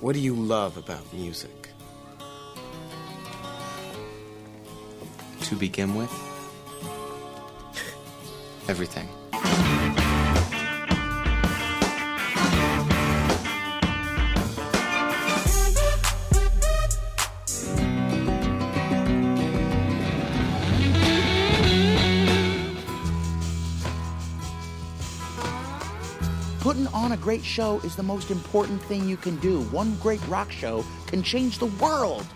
What do you love about music? To begin with, everything. Great show is the most important thing you can do. One great rock show can change the world.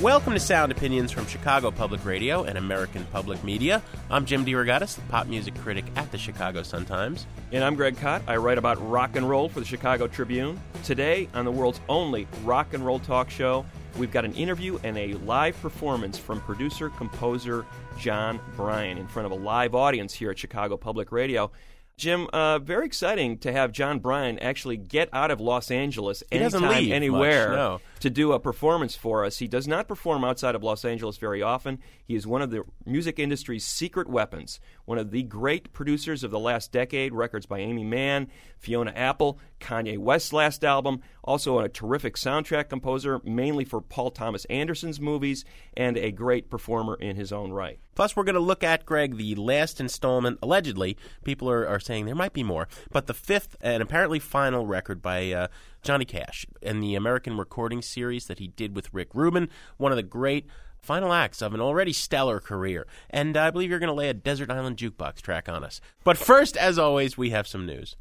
Welcome to Sound Opinions from Chicago Public Radio and American Public Media. I'm Jim DeRogatis, the pop music critic at the Chicago Sun-Times. And I'm Greg Kot. I write about rock and roll for the Chicago Tribune. Today, on the world's only rock and roll talk show, we've got an interview and a live performance from producer composer Jon Brion in front of a live audience here at Chicago Public Radio. Jim, uh, very exciting to have Jon Brion actually get out of Los Angeles He doesn't anytime, leave anywhere much, no. To do a performance for us. He does not perform outside of Los Angeles very often. He is one of the music industry's secret weapons, one of the great producers of the last decade, records by Aimee Mann, Fiona Apple, Kanye West's last album, also a terrific soundtrack composer, mainly for Paul Thomas Anderson's movies, and a great performer in his own right. Plus, we're going to look at, Greg, the last installment, allegedly. People are, are saying there might be more, but the fifth and apparently final record by uh, Johnny Cash and the American recording series that he did with Rick Rubin, one of the great final acts of an already stellar career. And I believe you're going to lay a Desert Island Jukebox track on us. But first, as always, we have some news.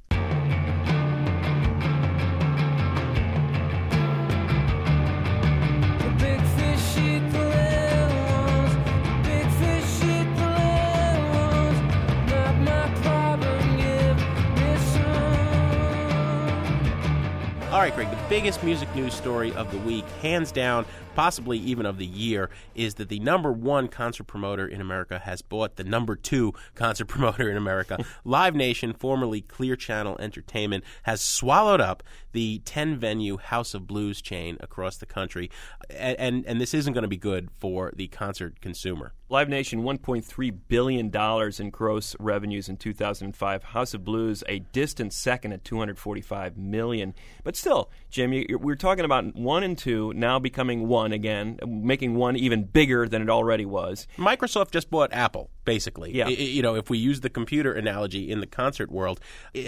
Right, Greg, the biggest music news story of the week, hands down, possibly even of the year, is that the number one concert promoter in America has bought the number two concert promoter in America. Live Nation, formerly Clear Channel Entertainment, has swallowed up the 10 venue House of Blues chain across the country. And, and, and this isn't going to be good for the concert consumer. Live Nation, $1.3 billion in gross revenues in 2005. House of Blues, a distant second at 245 million. But still, Jim, you, we're talking about one and two now becoming one again, making one even bigger than it already was. Microsoft just bought Apple, basically. Yeah. I- you know, if we use the computer analogy in the concert world,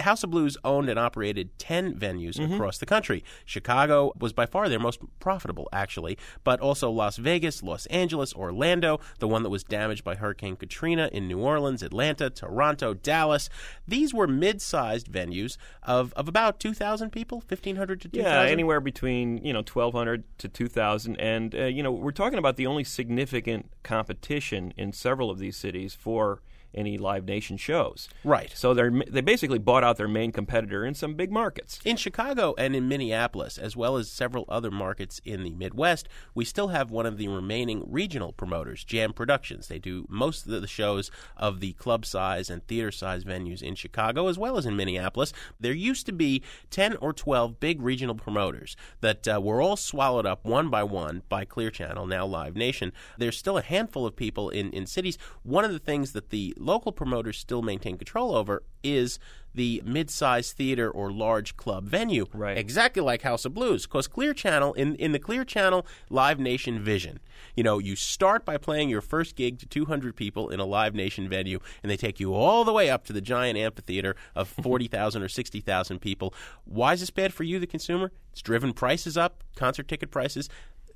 House of Blues owned and operated 10 venues Mm-hmm. across the country. Chicago was by far their most profitable, actually, but also Las Vegas, Los Angeles, Orlando, the one that was damaged by Hurricane Katrina in New Orleans, Atlanta, Toronto, Dallas. These were mid sized venues of, of about 2,000 people, 1,500 to 2,000. Yeah, anywhere between you know 1,200 to 2,000, and uh, you know we're talking about the only significant competition in several of these cities for any Live Nation shows. Right. So they're they basically bought out their main competitor in some big markets. In Chicago and in Minneapolis, as well as several other markets in the Midwest, we still have one of the remaining regional promoters, Jam Productions. They do most of the shows of the club size and theater size venues in Chicago, as well as in Minneapolis. There used to be 10 or 12 big regional promoters that uh, were all swallowed up one by one by Clear Channel, now Live Nation. There's still a handful of people in, in cities. One of the things that the local promoters still maintain control over is the mid-sized theater or large club venue, Right. exactly like House of Blues. Because Clear Channel, in, in the Clear Channel Live Nation vision, you know, you start by playing your first gig to 200 people in a Live Nation venue, and they take you all the way up to the giant amphitheater of 40,000 or 60,000 people. Why is this bad for you, the consumer? It's driven prices up, concert ticket prices.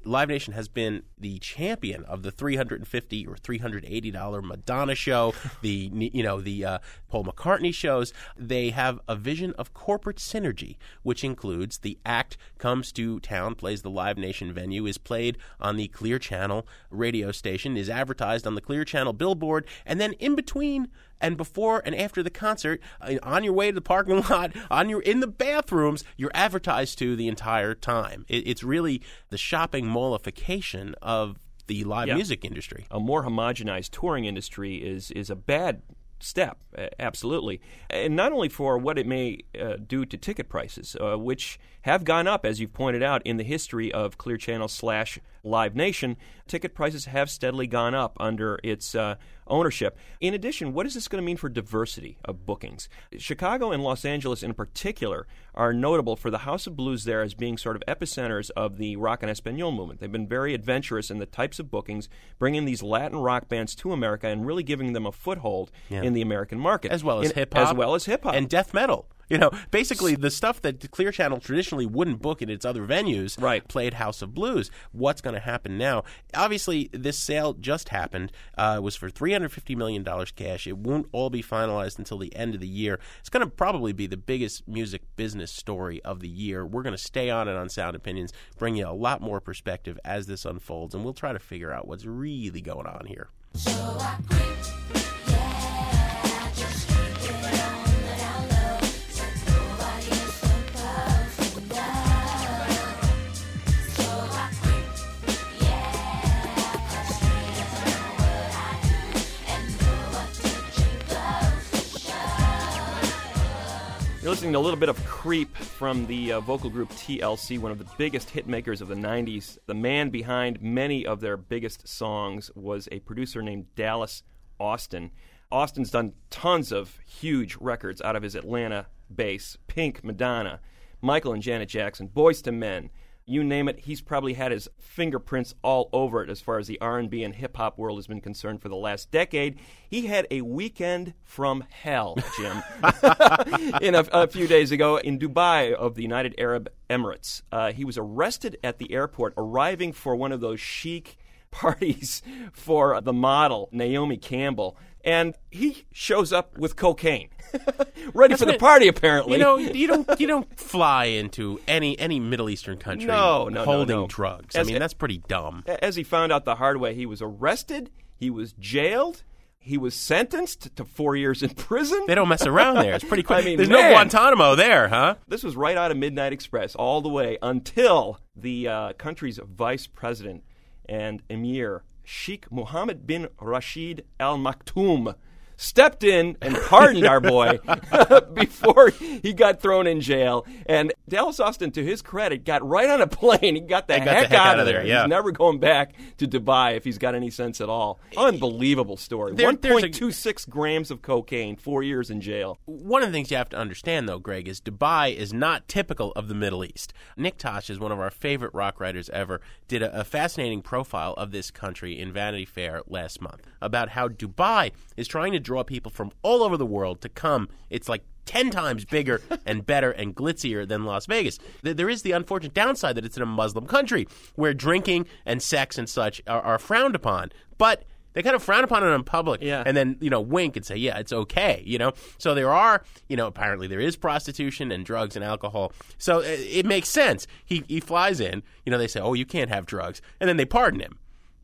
Live Nation has been the champion of the 350 or 380 dollar Madonna show, the you know the uh, Paul McCartney shows. They have a vision of corporate synergy, which includes the act comes to town, plays the Live Nation venue, is played on the Clear Channel radio station, is advertised on the Clear Channel billboard, and then in between and before and after the concert, uh, on your way to the parking lot, on your in the bathrooms, you're advertised to the entire time. It, it's really the shopping mollification of the live Yeah. music industry. a more homogenized touring industry is is a bad step, absolutely, and not only for what it may uh, do to ticket prices, uh, which have gone up, as you've pointed out, in the history of Clear Channel slash Live Nation, ticket prices have steadily gone up under its uh, ownership. In addition, what is this going to mean for diversity of bookings? Chicago and Los Angeles, in particular, are notable for the House of Blues there as being sort of epicenters of the rock and Espanol movement. They've been very adventurous in the types of bookings, bringing these Latin rock bands to America and really giving them a foothold in the American market. as well as hip hop, As well as hip hop. and death metal. You know, basically the stuff that Clear Channel traditionally wouldn't book in its other venues, Right. Played House of Blues. What's going to happen now? Obviously, this sale just happened. Uh, it was for three hundred fifty million dollars cash. It won't all be finalized until the end of the year. It's going to probably be the biggest music business story of the year. We're going to stay on it on Sound Opinions, bring you a lot more perspective as this unfolds, and we'll try to figure out what's really going on here. You're listening to a little bit of Creep from the uh, vocal group TLC, one of the biggest hit makers of the 90s. The man behind many of their biggest songs was a producer named Dallas Austin. Austin's done tons of huge records out of his Atlanta base Pink, Madonna, Michael and Janet Jackson, Boyz II Men. You name it, he's probably had his fingerprints all over it as far as the R&B and hip hop world has been concerned for the last decade. He had a weekend from hell, Jim. in a, a few days ago in Dubai of the United Arab Emirates. Uh, he was arrested at the airport, arriving for one of those chic parties for the model Naomi Campbell, and he shows up with cocaine, ready for the party. Apparently, You know, you don't you don't fly into any any Middle Eastern country No, no, no, holding no. drugs. As- I mean, that's pretty dumb. as he found out the hard way, he was arrested, he was jailed, he was sentenced to four years in prison. They don't mess around there. It's pretty quick. I mean, There's man. no Guantanamo there, huh? This was right out of Midnight Express all the way until the uh, country's vice president and emir, Sheikh Mohammed bin Rashid Al Maktoum, stepped in and pardoned our boy before he got thrown in jail. And Dallas Austin, to his credit, got right on a plane. He got the, He got the heck, heck out of there. yeah. He's never going back to Dubai if he's got any sense at all. Unbelievable story. There- there's a- 1.26 grams of cocaine, four years in jail. One of the things you have to understand, though, Greg, is Dubai is not typical of the Middle East. Nick Tosches is one of our favorite rock writers ever. Did a, a fascinating profile of this country in Vanity Fair last month about how Dubai is trying to draw people from all over the world to come. It's like 10 times bigger and better and glitzier than Las Vegas. There is the unfortunate downside that it's in a Muslim country where drinking and sex and such are, are frowned upon. But they kind of frown upon it in public Yeah. and then, you know, wink and say, yeah, it's okay, you know? So there are, you know, apparently there is prostitution and drugs and alcohol. So it, it makes sense. He, he flies in, you know, they say, oh, you can't have drugs. And then they pardon him.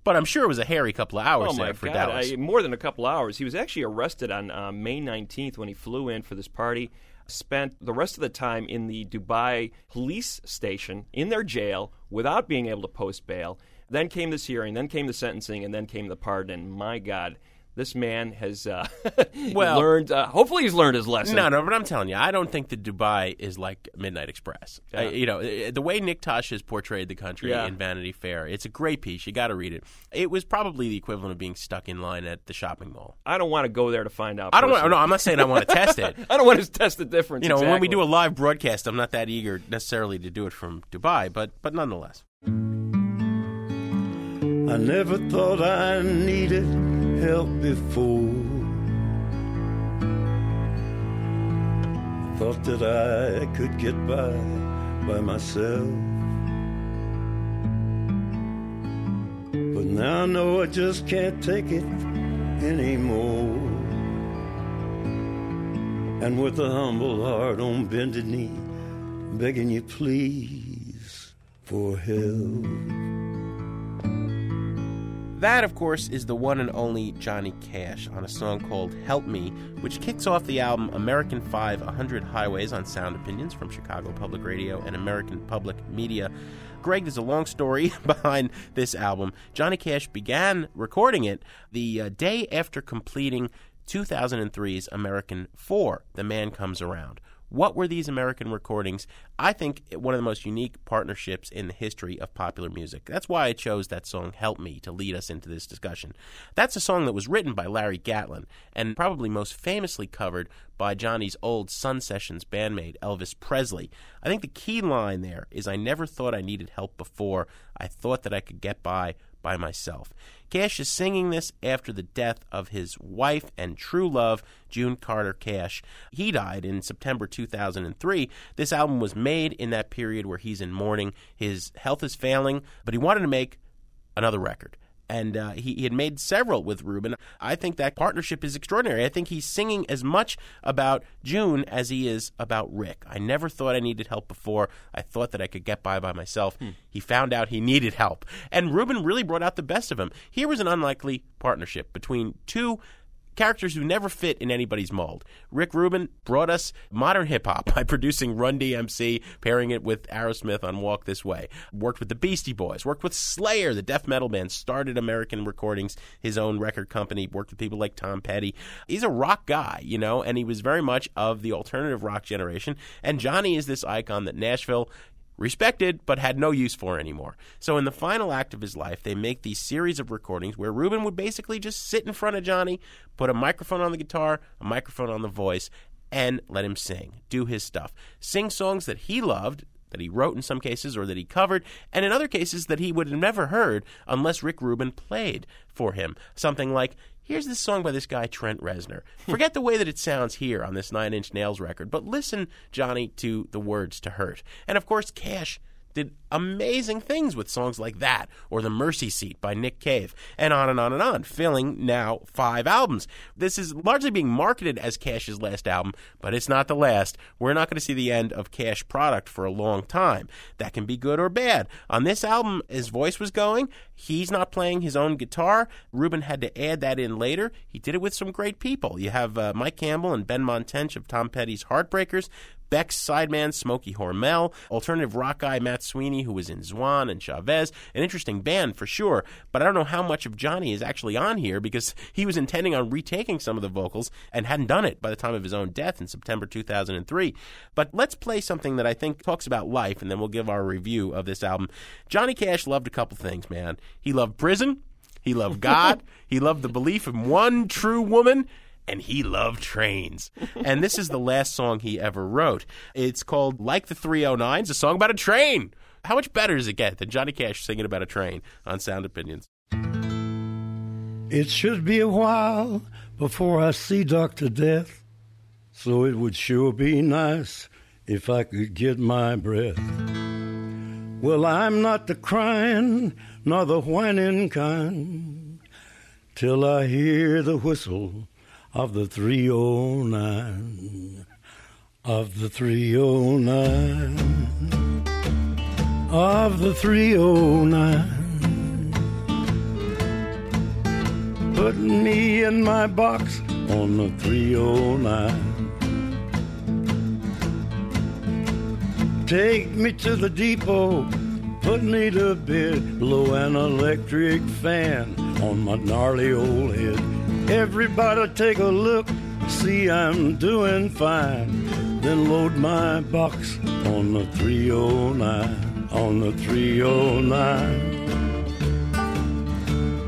But I'm sure it was a hairy couple of hours Oh there for God! Dallas. I, more than a couple hours. He was actually arrested on uh, May 19th when he flew in for this party. Spent the rest of the time in the Dubai police station in their jail without being able to post bail. Then came this hearing, then came the sentencing, and then came the pardon. And my God, this man has uh, Well- learned. Uh, hopefully, he's learned his lesson. No, no, but I'm telling you, I don't think that Dubai is like Midnight Express. I, you know, the way Nick Tosches has portrayed the country Yeah. in Vanity Fair, it's a great piece. You got to read it. It was probably the equivalent of being stuck in line at the shopping mall. I don't want to go there to find out. I don't. want. No, I'm not saying I want to test it. I don't want to test the difference. You know, when we do a live broadcast, I'm not that eager necessarily to do it from Dubai, but but nonetheless. I never thought I needed help before. Thought that I could get by by myself. But now I know I just can't take it anymore. And with a humble heart on bended knee, begging you please for help. That, of course, is the one and only Johnny Cash on a song called Help Me, which kicks off the album American 5 100 Highways on Sound Opinions from Chicago Public Radio and American Public Media. Greg, there's a long story behind this album. Johnny Cash began recording it the uh, day after completing 2003's American 4, The Man Comes Around. What were these American recordings? I think one of the most unique partnerships in the history of popular music. That's why I chose that song Help Me to lead us into this discussion. That's a song that was written by Larry Gatlin and probably most famously covered by Johnny's old Sun Sessions bandmate Elvis Presley. I think the key line there is I never thought I needed help before. I thought that I could get by by myself. Cash is singing this after the death of his wife and true love, June Carter Cash. He died in September 2003. This album was made in that period where he's in mourning. His health is failing, but he wanted to make another record. And uh, he, he had made several with Rubin. I think that partnership is extraordinary. I think he's singing as much about June as he is about Rick. I never thought I needed help before. I thought that I could get by by myself. He found out he needed help. And Rubin really brought out the best of him. Here was an unlikely partnership between two characters who never fit in anybody's mold. Rick Rubin brought us modern hip hop by producing Run DMC, pairing it with Aerosmith on Walk This Way. Worked with the Beastie Boys, worked with Slayer, the death metal band, started American Recordings, his own record company, worked with people like Tom Petty. He's a rock guy, you know, and he was very much of the alternative rock generation. And Johnny is this icon that Nashville respected but had no use for anymore. So in the final act of his life, they make these series of recordings where Rubin would basically just sit in front of Johnny, put a microphone on the guitar, a microphone on the voice, and let him sing, do his stuff. Sing songs that he loved, that he wrote in some cases or that he covered, and in other cases that he would have never heard unless Rick Rubin played for him. Something like, here's this song by this guy, Trent Reznor. Forget the way that it sounds here on this Nine Inch Nails record, but listen, Johnny, to the words to Hurt. And of course, Cash did amazing things with songs like that or The Mercy Seat by Nick Cave and on and on and on, filling now five albums. This is largely being marketed as Cash's last album, but it's not the last. We're not going to see the end of Cash product for a long time. That can be good or bad. On this album, his voice was going. He's not playing his own guitar. Rubin had to add that in later. He did it with some great people. You have uh, Mike Campbell and Benmont Tench of Tom Petty's Heartbreakers, Beck's sideman Smokey Hormel, alternative rock guy Matt Sweeney, who was in Zwan and Chavez. An interesting band for sure, but I don't know how much of Johnny is actually on here because he was intending on retaking some of the vocals and hadn't done it by the time of his own death in September 2003. But let's play something that I think talks about life, and then we'll give our review of this album. Johnny Cash loved a couple things, man. He loved prison. He loved God. he loved the belief in one true woman and he loved trains. and this is the last song he ever wrote. It's called Like the 309s, a song about a train. How much better does it get than Johnny Cash singing about a train on Sound Opinions? It should be a while before I see Dr. Death, so it would sure be nice if I could get my breath. Well, I'm not the crying nor the whining kind till I hear the whistle of the 309 of the 309 of the 309 putting me in my box on the 309 take me to the depot put me to bed blow an electric fan on my gnarly old head everybody take a look. See i'm doing fine. Then load my box on the 309 on the 309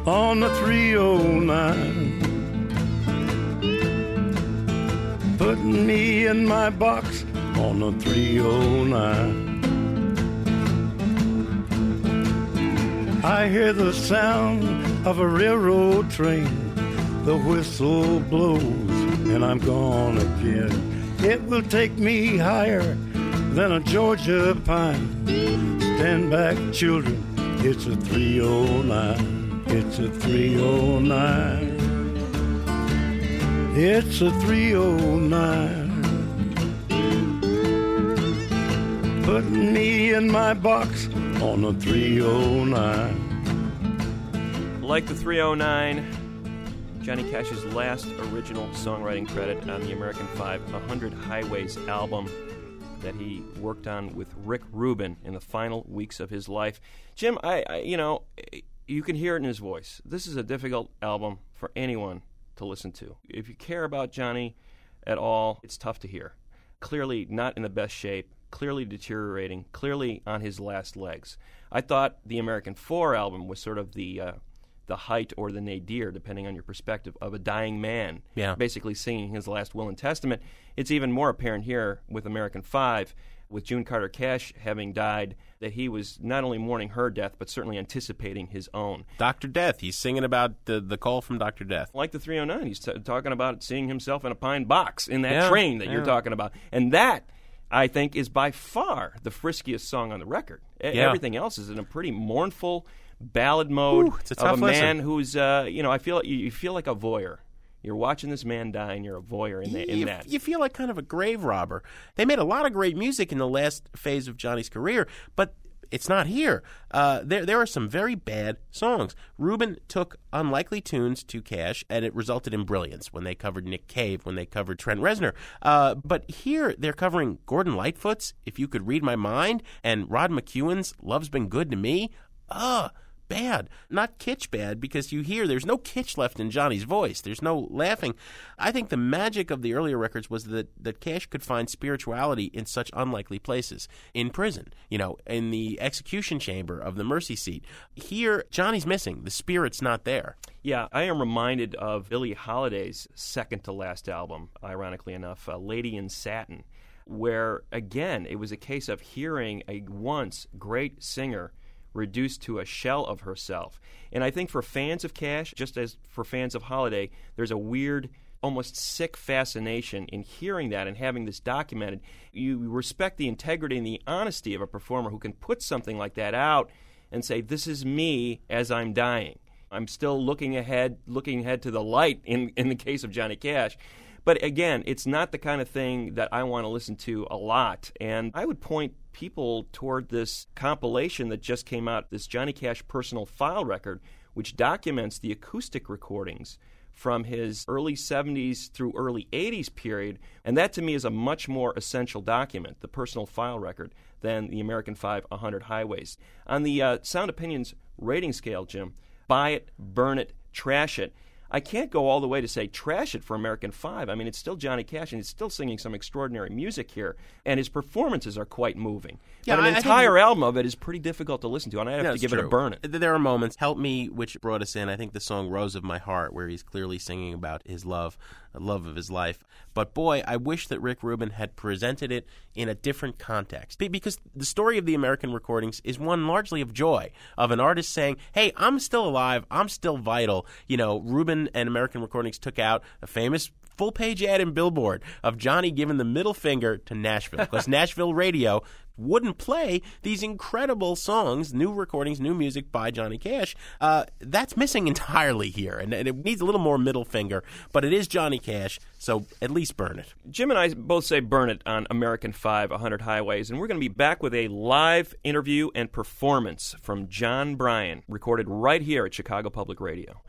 on the 309 putting me in my box on the 309 I hear the sound of a railroad train the whistle blows and I'm gone again. It will take me higher than a Georgia pine. Stand back, children, it's a 309. It's a 309. It's a 309. Putting me in my box on a 309. Like the 309, Johnny Cash's last original songwriting credit on the American 5 100 Highways album that he worked on with Rick Rubin in the final weeks of his life. Jim, I, I you know, you can hear it in his voice. This is a difficult album for anyone to listen to. If you care about Johnny at all, it's tough to hear. clearly not in the best shape, clearly deteriorating, clearly on his last legs. I thought the American Four album was sort of the uh, the height or the nadir, depending on your perspective, of a dying man, Yeah. basically singing his last will and testament. It's even more apparent here with American Five, with June Carter Cash having died, that he was not only mourning her death, but certainly anticipating his own. Dr. Death. He's singing about the, the call from Dr. Death. Like the 309, he's t- talking about seeing himself in a pine box in that Yeah, train that you're talking about. And that, I think, is by far the friskiest song on the record. Yeah. Everything else is in a pretty mournful ballad mode Ooh, it's a of tough a man listen. who's, uh, you know, I feel you feel like a voyeur. You're watching this man die, and you're a voyeur in, the, in you, that. you feel like kind of a grave robber. They made a lot of great music in the last phase of Johnny's career, but it's not here. Uh, there, there are some very bad songs. Rubin took unlikely tunes to Cash, and it resulted in brilliance when they covered Nick Cave, when they covered Trent Reznor. Uh, but here they're covering Gordon Lightfoot's "If You Could Read My Mind" and Rod McKuen's "Love's Been Good to Me." Ugh bad. Not kitsch bad, because you hear there's no kitsch left in Johnny's voice. There's no laughing. I think the magic of the earlier records was that, that Cash could find spirituality in such unlikely places. In prison, you know, in the execution chamber of the mercy seat. Here, Johnny's missing. The spirit's not there. Yeah, I am reminded of Billie Holiday's second to last album, ironically enough, uh, Lady in Satin, where, again, it was a case of hearing a once great singer reduced to a shell of herself. And I think for fans of Cash, just as for fans of Holiday, there's a weird, almost sick fascination in hearing that and having this documented. You respect the integrity and the honesty of a performer who can put something like that out and say, This is me as I'm dying. I'm still looking ahead, looking ahead to the light in, in the case of Johnny Cash. But again, it's not the kind of thing that I want to listen to a lot. And I would point people toward this compilation that just came out, this Johnny Cash personal file record, which documents the acoustic recordings from his early 70s through early 80s period. And that to me is a much more essential document, the personal file record, than the American 5 100 Highways. On the uh, Sound Opinions rating scale, Jim, buy it, burn it, trash it. I can't go all the way to say trash it for American Five. I mean, it's still Johnny Cash, and he's still singing some extraordinary music here, and his performances are quite moving. Yeah, but I- I an entire you- album of it is pretty difficult to listen to, and I have Yeah, to give it a burn it. There are moments. Help Me, which brought us in. I think the song "Rose of My Heart," where he's clearly singing about his love, love of his life. But boy, I wish that Rick Rubin had presented it in a different context. Because the story of the American recordings is one largely of joy, of an artist saying, "Hey, I'm still alive. I'm still vital." You know, Rubin and American recordings took out a famous full page ad in Billboard of Johnny giving the middle finger to Nashville because Nashville radio wouldn't play these incredible songs, new recordings, new music by Johnny Cash. Uh, that's missing entirely here, and, and it needs a little more middle finger. But it is Johnny Cash, so at least burn it. Jim and I both say burn it on American 5 100 Highways, and we're going to be back with a live interview and performance from Jon Brion, recorded right here at Chicago Public Radio.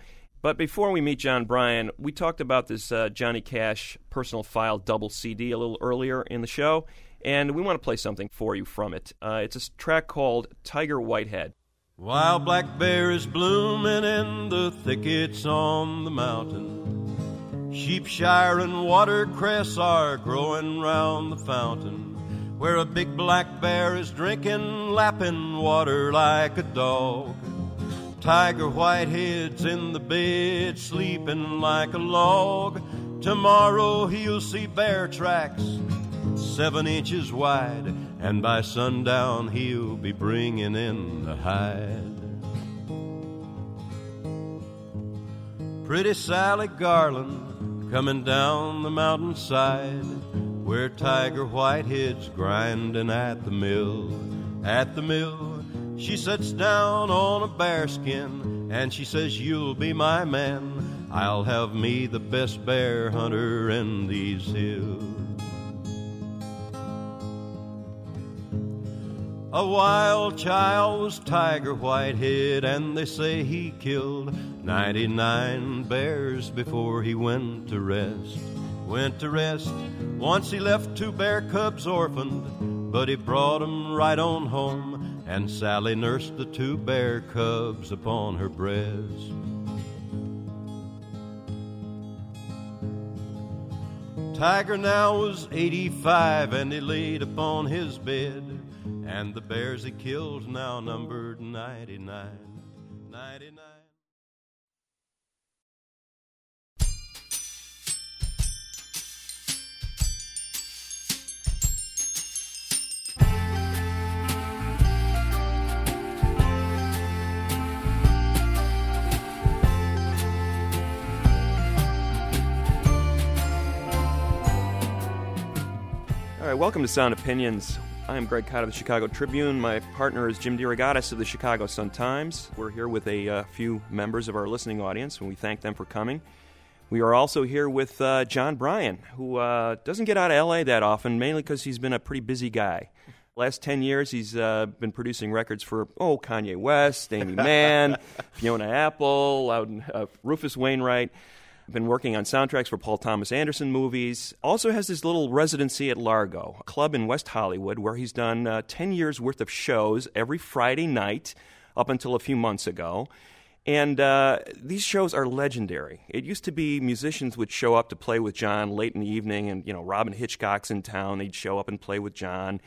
But before we meet Jon Brion, we talked about this uh, Johnny Cash personal file double CD a little earlier in the show, and we want to play something for you from it. Uh, it's a track called Tiger Whitehead. While blackberries blooming in the thickets on the mountain, sheepshire and watercress are growing round the fountain, where a big black bear is drinking, lapping water like a dog. Tiger Whitehead's in the bed, sleeping like a log. Tomorrow he'll see bear tracks seven inches wide, and by sundown he'll be bringing in the hide. Pretty Sally Garland coming down the mountainside, where Tiger Whitehead's grinding at the mill. At the mill, she sits down on a bearskin, and she says, You'll be my man. I'll have me the best bear hunter in these hills. A wild child was Tiger Whitehead, and they say he killed 99 bears before he went to rest. Went to rest. Once he left two bear cubs orphaned, but he brought 'em right on home, and Sally nursed the two bear cubs upon her breast. Tiger now was 85 and he laid upon his bed. And the bears he killed now numbered 99. 99. All right, welcome to Sound Opinions. I am Greg Kot of the Chicago Tribune. My partner is Jim DeRogatis of the Chicago Sun-Times. We're here with a uh, few members of our listening audience, and we thank them for coming. We are also here with uh, Jon Brion, who uh, doesn't get out of L.A. that often, mainly because he's been a pretty busy guy. Last 10 years, he's uh, been producing records for, oh, Kanye West, Aimee Mann, Fiona Apple, uh, Rufus Wainwright. Been working on soundtracks for Paul Thomas Anderson movies. Also has this little residency at Largo, a club in West Hollywood, where he's done uh, 10 years worth of shows every Friday night up until a few months ago. And uh, these shows are legendary. It used to be musicians would show up to play with John late in the evening, and you know Robyn Hitchcock's in town. They'd show up and play with John.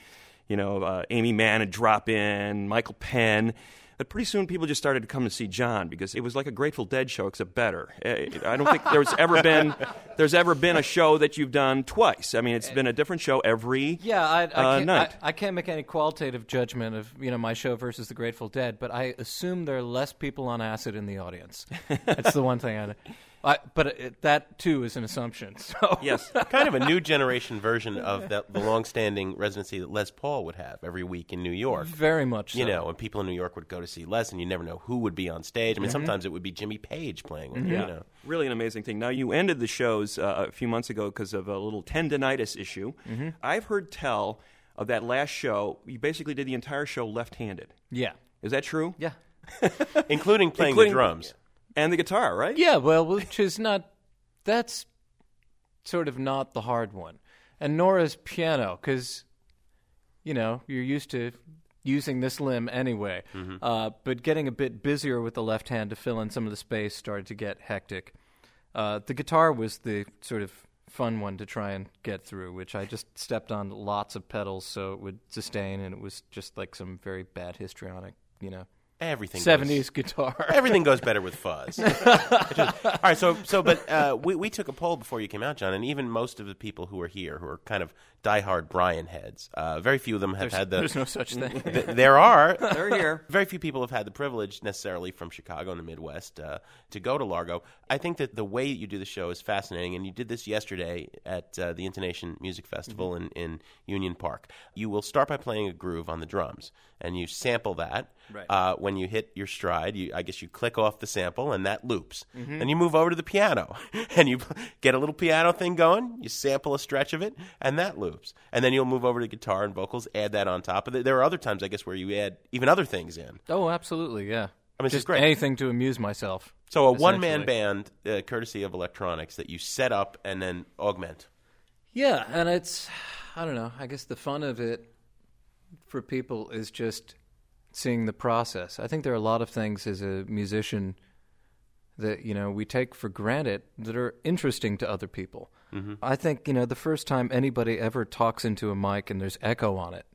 You know, uh, Aimee Mann would drop in, Michael Penn. But pretty soon, people just started to come to see John because it was like a Grateful Dead show, except better. Eh, I don't think there's ever been there's ever been a show that you've done twice. I mean, it's been a different show every Yeah, I, I, uh, can't, night. I, I can't make any qualitative judgment of you know my show versus the Grateful Dead, but I assume there are less people on acid in the audience. That's the one thing I. I but it, that too is an assumption. So yes, kind of a new generation version of the, the long-standing residency that Les Paul would have every week in New York. very much. So. You so. know, when people in New York would go to see Les, and you never know who would be on stage. I mean, sometimes it would be Jimmy Page playing. with you, Yeah, You know. really an amazing thing. Now you ended the shows uh, a few months ago because of a little tendonitis issue. Mm-hmm. I've heard tell of that last show. You basically did the entire show left-handed. Yeah. Is that true? Yeah. including playing Including- the drums. And the guitar, right? Yeah, well, which is not. That's sort of not the hard one, and Nora's piano because, you know, you're used to using this limb anyway. Uh, but getting a bit busier with the left hand to fill in some of the space started to get hectic. Uh, the guitar was the sort of fun one to try and get through, which I just stepped on lots of pedals so it would sustain, and it was just like some very bad histrionic, you know, Everything. goes- seventies guitar. Everything goes better with fuzz. All right, so so, but uh, we we took a poll before you came out, John, and even most of the people who are here, who are kind of diehard Brion heads, uh, very few of them have There's, had the. there's no such thing. th- there are. They're here. Very few people have had the privilege necessarily from Chicago and the Midwest uh, to go to Largo. I think that the way that you do the show is fascinating, and you did this yesterday at uh, the Intonation Music Festival in, in Union Park. You will start by playing a groove on the drums, and you sample that. Right. Uh, when you hit your stride, you, I guess you click off the sample, and that loops. Then you move over to the piano, and you get a little piano thing going. You sample a stretch of it, and that loops. And then you'll move over to guitar and vocals, add that on top it. There are other times, I guess, where you add even other things in. Oh, absolutely, yeah. I mean, Just great. anything to amuse myself. So a one man band, uh, courtesy of electronics, that you set up and then augment. Yeah, and it's I don't know. I guess the fun of it for people is just seeing the process. I think there are a lot of things as a musician that you know we take for granted that are interesting to other people. Mm-hmm. I think you know the first time anybody ever talks into a mic and there's echo on it.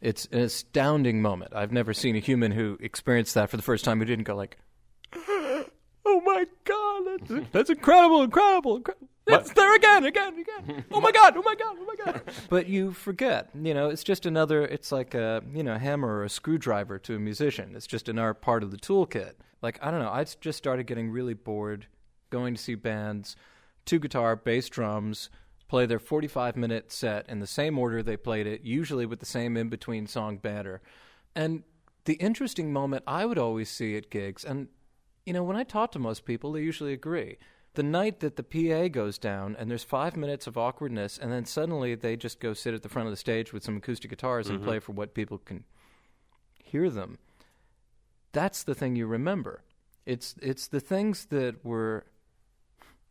It's an astounding moment. I've never seen a human who experienced that for the first time who didn't go like, "Oh my god, that's, that's incredible, incredible, incredible." It's there again, again, again. Oh my god, oh my god, oh my god. But you forget, you know, it's just another it's like a, you know, hammer or a screwdriver to a musician. It's just another part of the toolkit. Like, I don't know, I just started getting really bored going to see bands, two guitar, bass drums, play their 45 minute set in the same order they played it, usually with the same in between song banter. And the interesting moment I would always see at gigs, and you know, when I talk to most people, they usually agree. The night that the PA goes down and there's five minutes of awkwardness, and then suddenly they just go sit at the front of the stage with some acoustic guitars and mm-hmm. play for what people can hear them. That's the thing you remember. It's it's the things that were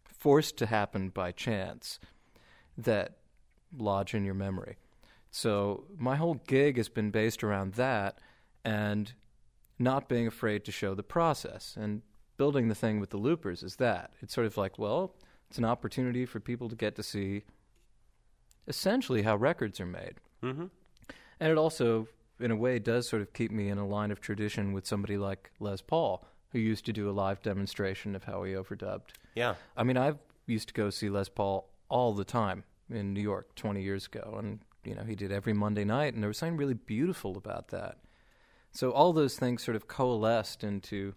forced to happen by chance that lodge in your memory. So my whole gig has been based around that and not being afraid to show the process. And building the thing with the loopers is that. It's sort of like, well, it's an opportunity for people to get to see essentially how records are made. Mm-hmm. And it also, in a way, does sort of keep me in a line of tradition with somebody like Les Paul, who used to do a live demonstration of how he overdubbed. Yeah. I mean, I used to go see Les Paul all the time in New York 20 years ago, and you know he did every Monday night, and there was something really beautiful about that. So all those things sort of coalesced into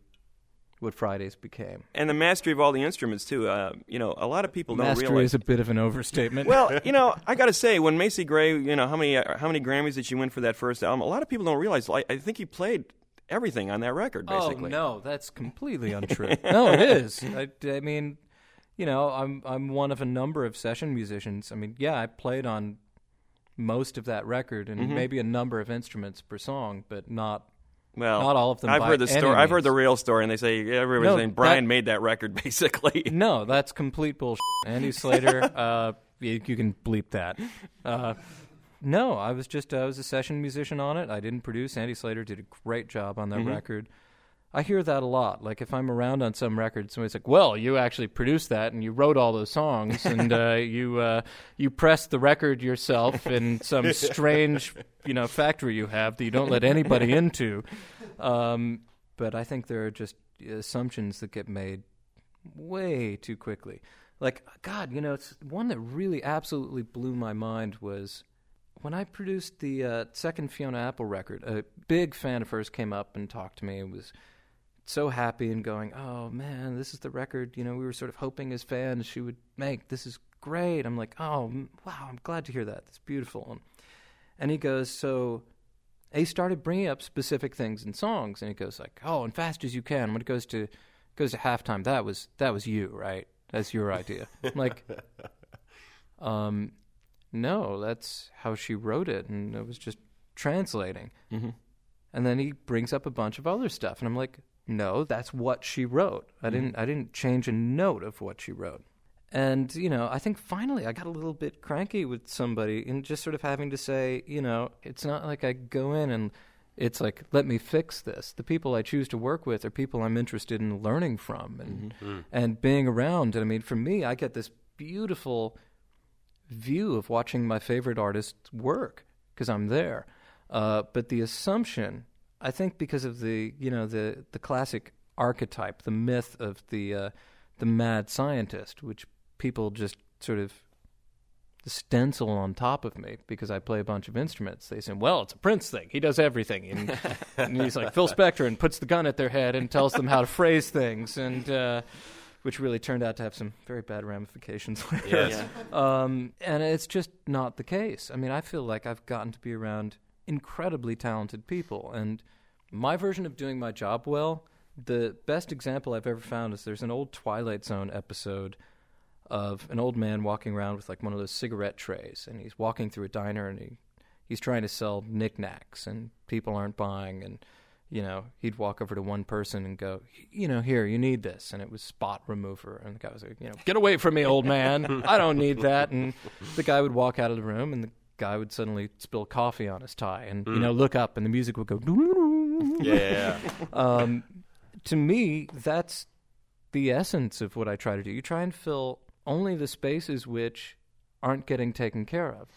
what Fridays became. And the mastery of all the instruments too. Uh, you know, a lot of people don't realize. Mastery is a bit of an overstatement. well, you know, I got to say, when Macy Gray, you know, how many uh, how many Grammys did she win for that first album? A lot of people don't realize. Like, I think he played everything on that record, basically. Oh no, that's completely untrue. no, it is. I, I mean, you know, I'm I'm one of a number of session musicians. I mean, yeah, I played on most of that record and maybe a number of instruments per song, but not Well, Not all of them I've heard the story. I've heard the real story, and they say everybody's No, saying Brion that- made that record, basically. No, that's complete bullshit. Andy Slater, uh, you, you can bleep that. Uh, no, I was just I was a session musician on it. I didn't produce. Andy Slater did a great job on that record. I hear that a lot. Like if I'm around on some record, somebody's like, "Well, you actually produced that, and you wrote all those songs, and uh, you uh, you pressed the record yourself in some strange, you know, factory you have that you don't let anybody into." Um, but I think there are just assumptions that get made way too quickly. Like God, you know, it's one that really absolutely blew my mind was when I produced the uh, second Fiona Apple record. A big fan of hers came up and talked to me and was so happy and going, "Oh man, this is the record. You know, we were sort of hoping as fans she would make. This is great." I'm like, "Oh wow, I'm glad to hear that. That's beautiful." And he goes, "So." He started bringing up specific things in songs, and he goes like, "Oh, and fast as you can." When it goes to goes to halftime, that was that was you, right? That's your idea. I'm like, um, no, that's how she wrote it, and it was just translating. Mm-hmm. And then he brings up a bunch of other stuff, and I'm like, no, that's what she wrote. I mm-hmm. didn't I didn't change a note of what she wrote. And you know, I think finally I got a little bit cranky with somebody, and just sort of having to say, you know, it's not like I go in and it's like let me fix this. The people I choose to work with are people I'm interested in learning from and mm-hmm. mm. and being around. And I mean, for me, I get this beautiful view of watching my favorite artists work because I'm there. Uh, but the assumption, I think, because of the you know the the classic archetype, the myth of the uh, the mad scientist, which people just sort of stencil on top of me because I play a bunch of instruments. They say, "Well, it's a Prince thing. He does everything," and, and he's like Phil Spector and puts the gun at their head and tells them how to phrase things, and uh, which really turned out to have some very bad ramifications. Yes. Um, and it's just not the case. I mean, I feel like I've gotten to be around incredibly talented people, and my version of doing my job well. The best example I've ever found is there's an old Twilight Zone episode of an old man walking around with like one of those cigarette trays, and he's walking through a diner and he he's trying to sell knickknacks, and people aren't buying, and you know he'd walk over to one person and go, you know, here you need this, and it was spot remover, and the guy was like, you know, get away from me, old man, I don't need that, and the guy would walk out of the room, and the guy would suddenly spill coffee on his tie, and you know look up, and the music would go. Yeah. um, to me, that's the essence of what I try to do. You try and fill only the spaces which aren't getting taken care of.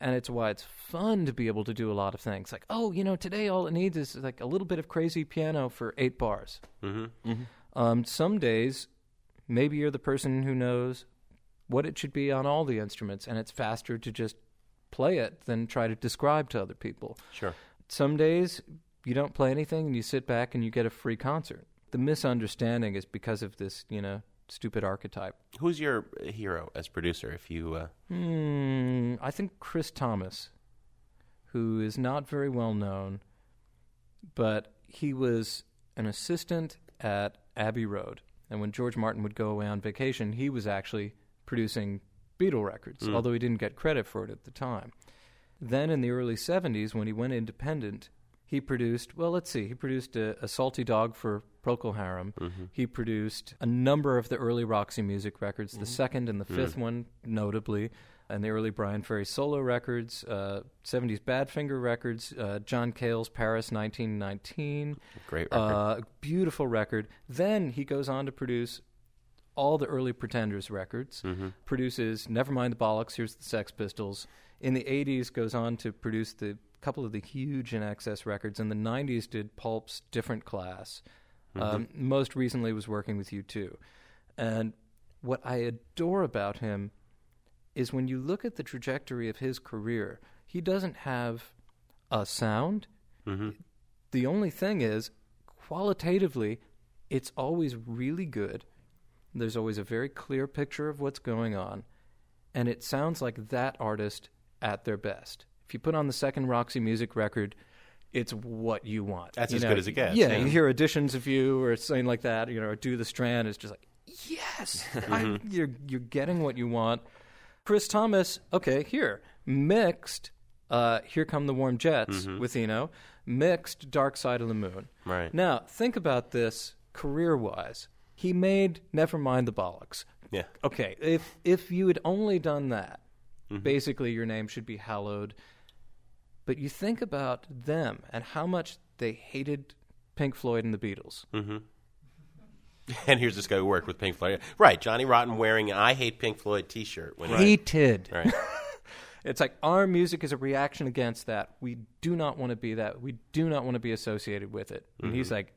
And it's why it's fun to be able to do a lot of things. Like, oh, you know, today all it needs is like a little bit of crazy piano for eight bars. Mm-hmm. Um, some days, maybe you're the person who knows what it should be on all the instruments, and it's faster to just play it than try to describe to other people Sure. some days you don't play anything and you sit back and you get a free concert. The misunderstanding is because of this, you know, stupid archetype. Who's your hero as producer? If you, uh, Hmm, I think Chris Thomas, who is not very well known, but he was an assistant at Abbey Road. And when George Martin would go away on vacation, he was actually producing Beatle records, although he didn't get credit for it at the time. Then in the early 70s, when he went independent, he produced, well, let's see, he produced a, a Salty Dog for Procol Harum. He produced a number of the early Roxy Music records, the second and the fifth one, notably, and the early Bryan Ferry solo records, uh, 70s Badfinger records, uh, John Cale's Paris 1919. Great record. Uh, beautiful record. Then he goes on to produce all the early Pretenders records, mm-hmm. produces Nevermind the Bollocks, here's the Sex Pistols. In the 80s, goes on to produce the couple of the huge INXS records. In the 90s, did Pulp's Different Class. Mm-hmm. Um, most recently, was working with U2. And what I adore about him is when you look at the trajectory of his career, he doesn't have a sound. Mm-hmm. The only thing is, qualitatively, it's always really good. There's always a very clear picture of what's going on, and it sounds like that artist at their best. If you put on the second Roxy Music record, it's what you want. That's You as know, good as it gets, Yeah, yeah. you hear editions of you or something like that, you know, or Do the Strand. It's just like, yes, I, you're you're getting what you want. Chris Thomas, okay, here mixed. Uh, here come the warm jets with Eno. Mixed Dark Side of the Moon. Right. Now think about this career-wise. He made never mind the Bollocks. Yeah. Okay, if if you had only done that, mm-hmm. basically your name should be hallowed. But you think about them and how much they hated Pink Floyd and the Beatles. Mm-hmm. And here's this guy who worked with Pink Floyd. Right, Johnny Rotten wearing an I Hate Pink Floyd t shirt. When Hated. Right. It's like our music is a reaction against that. We do not want to be that. We do not want to be associated with it. And he's mm-hmm. like,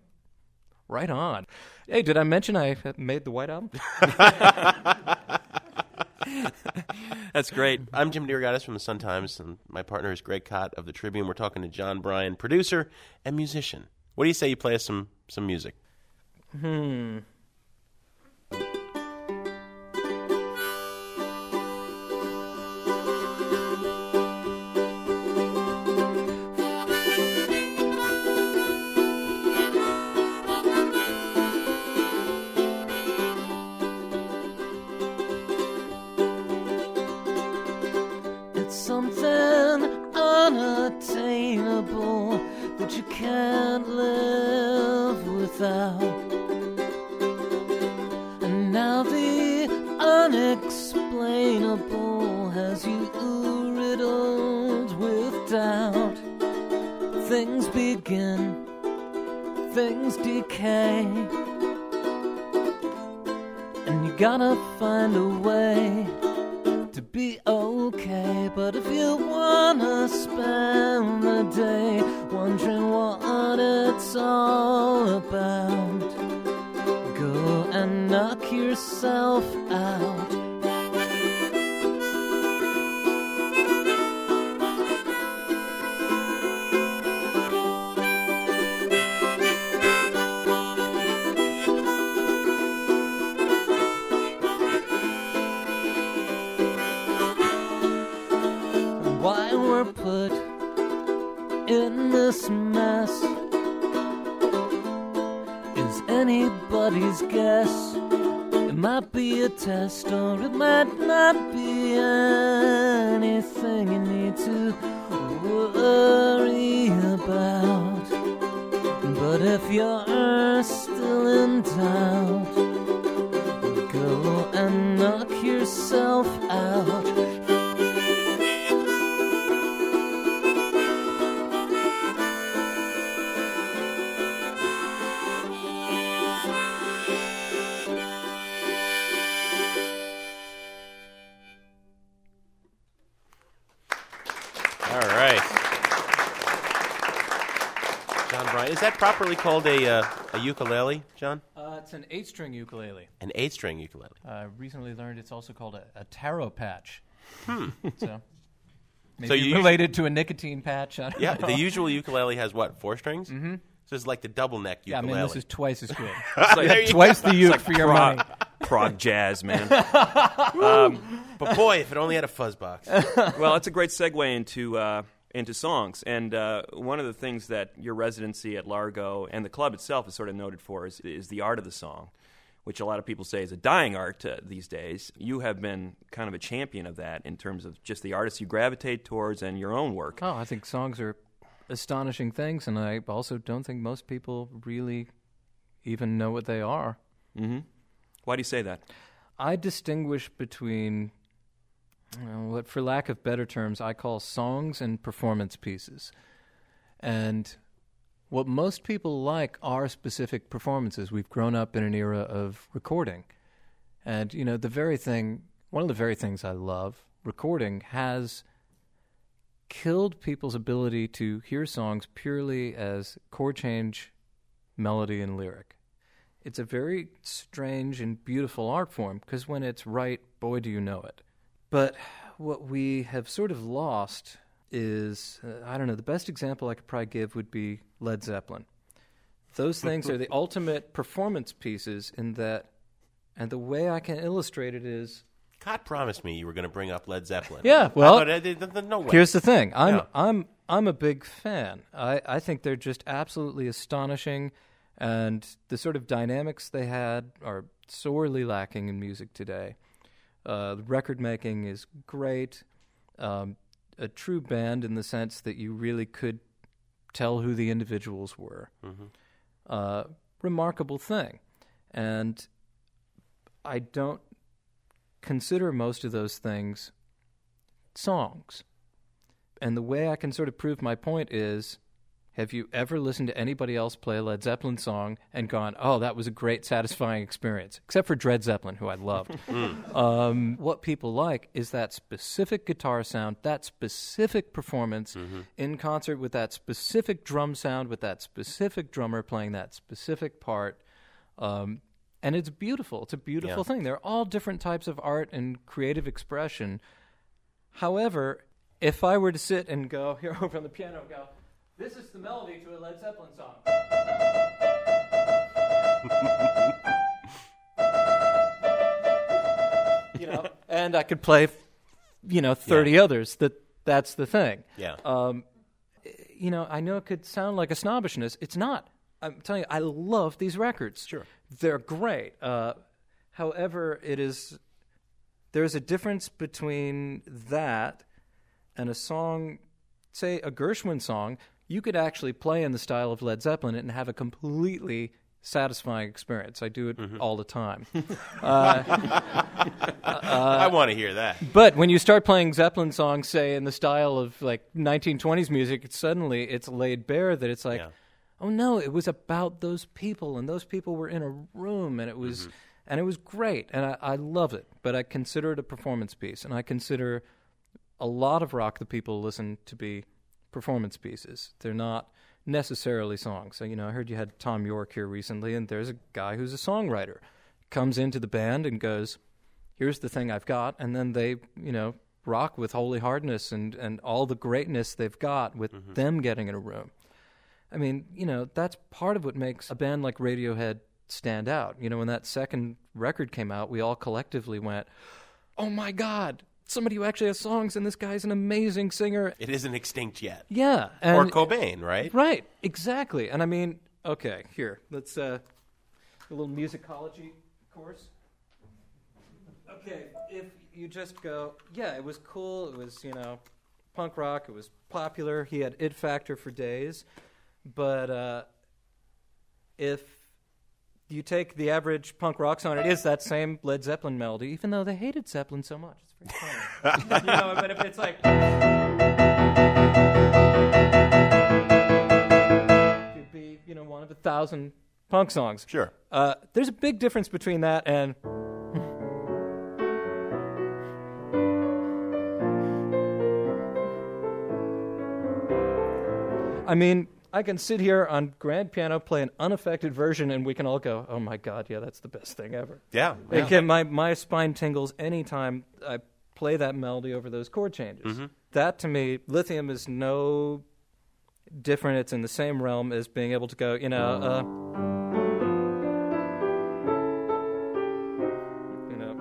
right on. Hey, did I mention I made the White Album? That's great. I'm Jim DeRogatis from the Sun Times, and my partner is Greg Kot of the Tribune. We're talking to Jon Brion, producer and musician. What do you say you play us some, some music? It's properly called a, uh, a ukulele, John? Uh, it's an eight string ukulele. An eight string ukulele. I recently learned it's also called a, a taro patch. so maybe Hmm. So you related to a nicotine patch. I don't Yeah, know. the usual ukulele has what, four strings? Mm-hmm. So it's like the double neck ukulele. Yeah, I mean, this is twice as good. It's like, There you twice the uke for your prog, money. prog jazz, man. But boy, if it only had a fuzz box. well, it's a great segue into uh, into songs, and uh, one of the things that your residency at Largo and the club itself is sort of noted for is, is the art of the song, which a lot of people say is a dying art uh, these days. You have been kind of a champion of that in terms of just the artists you gravitate towards and your own work. Oh, I think songs are astonishing things, and I also don't think most people really even know what they are. Why do you say that? I distinguish between Uh, what, for lack of better terms, I call songs and performance pieces. And what most people like are specific performances. We've grown up in an era of recording. And you know, the very thing, one of the very things I love, recording has killed people's ability to hear songs purely as chord change, melody, and lyric. It's a very strange and beautiful art form because when it's right, boy, do you know it. But what we have sort of lost is uh, I don't know, the best example I could probably give would be Led Zeppelin. Those things are the ultimate performance pieces in that, and the way I can illustrate it is God promised me you were going to bring up Led Zeppelin. Yeah, well, I thought, uh, uh, no way. Here's the thing. I'm Yeah. I'm I'm a big fan. I, I think they're just absolutely astonishing and the sort of dynamics they had are sorely lacking in music today. Uh, the record making is great. Um, a true band in the sense that you really could tell who the individuals were. Uh, remarkable thing. And I don't consider most of those things songs. And the way I can sort of prove my point is have you ever listened to anybody else play a Led Zeppelin song and gone, oh, that was a great, satisfying experience? Except for Dred Zeppelin, who I loved. um, what people like is that specific guitar sound, that specific performance in concert with that specific drum sound, with that specific drummer playing that specific part. Um, and it's beautiful. It's a beautiful Yeah. thing. They're all different types of art and creative expression. However, if I were to sit and go here over on the piano and go, this is the melody to a Led Zeppelin song. you know, and I could play, you know, thirty others. That that's the thing. Yeah. Um, you know, I know it could sound like a snobbishness. It's not. I'm telling you, I love these records. Sure. They're great. Uh, however, it is there's a difference between that and a song, say a Gershwin song. You could actually play in the style of Led Zeppelin and have a completely satisfying experience. I do it mm-hmm. all the time. Uh, uh, I want to hear that. But when you start playing Zeppelin songs, say in the style of like 1920s music, it's suddenly it's laid bare that it's like, Yeah. oh no, it was about those people, and those people were in a room, and it was, Mm-hmm. and it was great, and I, I love it. But I consider it a performance piece, and I consider a lot of rock that people listen to be performance pieces. They're not necessarily songs. So you know, I heard you had Thom Yorke here recently, and there's a guy who's a songwriter, comes into the band and goes here's the thing I've got, and then they, you know, rock with holy hardness and and all the greatness they've got with mm-hmm. them getting in a room. I mean, you know, that's part of what makes a band like Radiohead stand out. You know, when that second record came out, we all collectively went, "Oh my god, somebody who actually has songs and this guy's an amazing singer." It isn't extinct yet. Yeah, or Cobain, right? Right, exactly. And I mean, okay, here, let's uh a little musicology course. Okay, if you just go, yeah, it was cool, it was, you know, punk rock, it was popular, he had it factor for days, but uh if you take the average punk rock song, it is that same Led Zeppelin melody, even though they hated Zeppelin so much. It's funny. you know, but if it's like could be, you know, one of a thousand punk songs. Sure. Uh, there's a big difference between that and. I mean, I can sit here on grand piano, play an unaffected version, and we can all go, "Oh my God, yeah, that's the best thing ever." Yeah. It can- my my spine tingles anytime I play that melody over those chord changes. That to me, lithium is no different. It's in the same realm as being able to go, you know, uh, you know,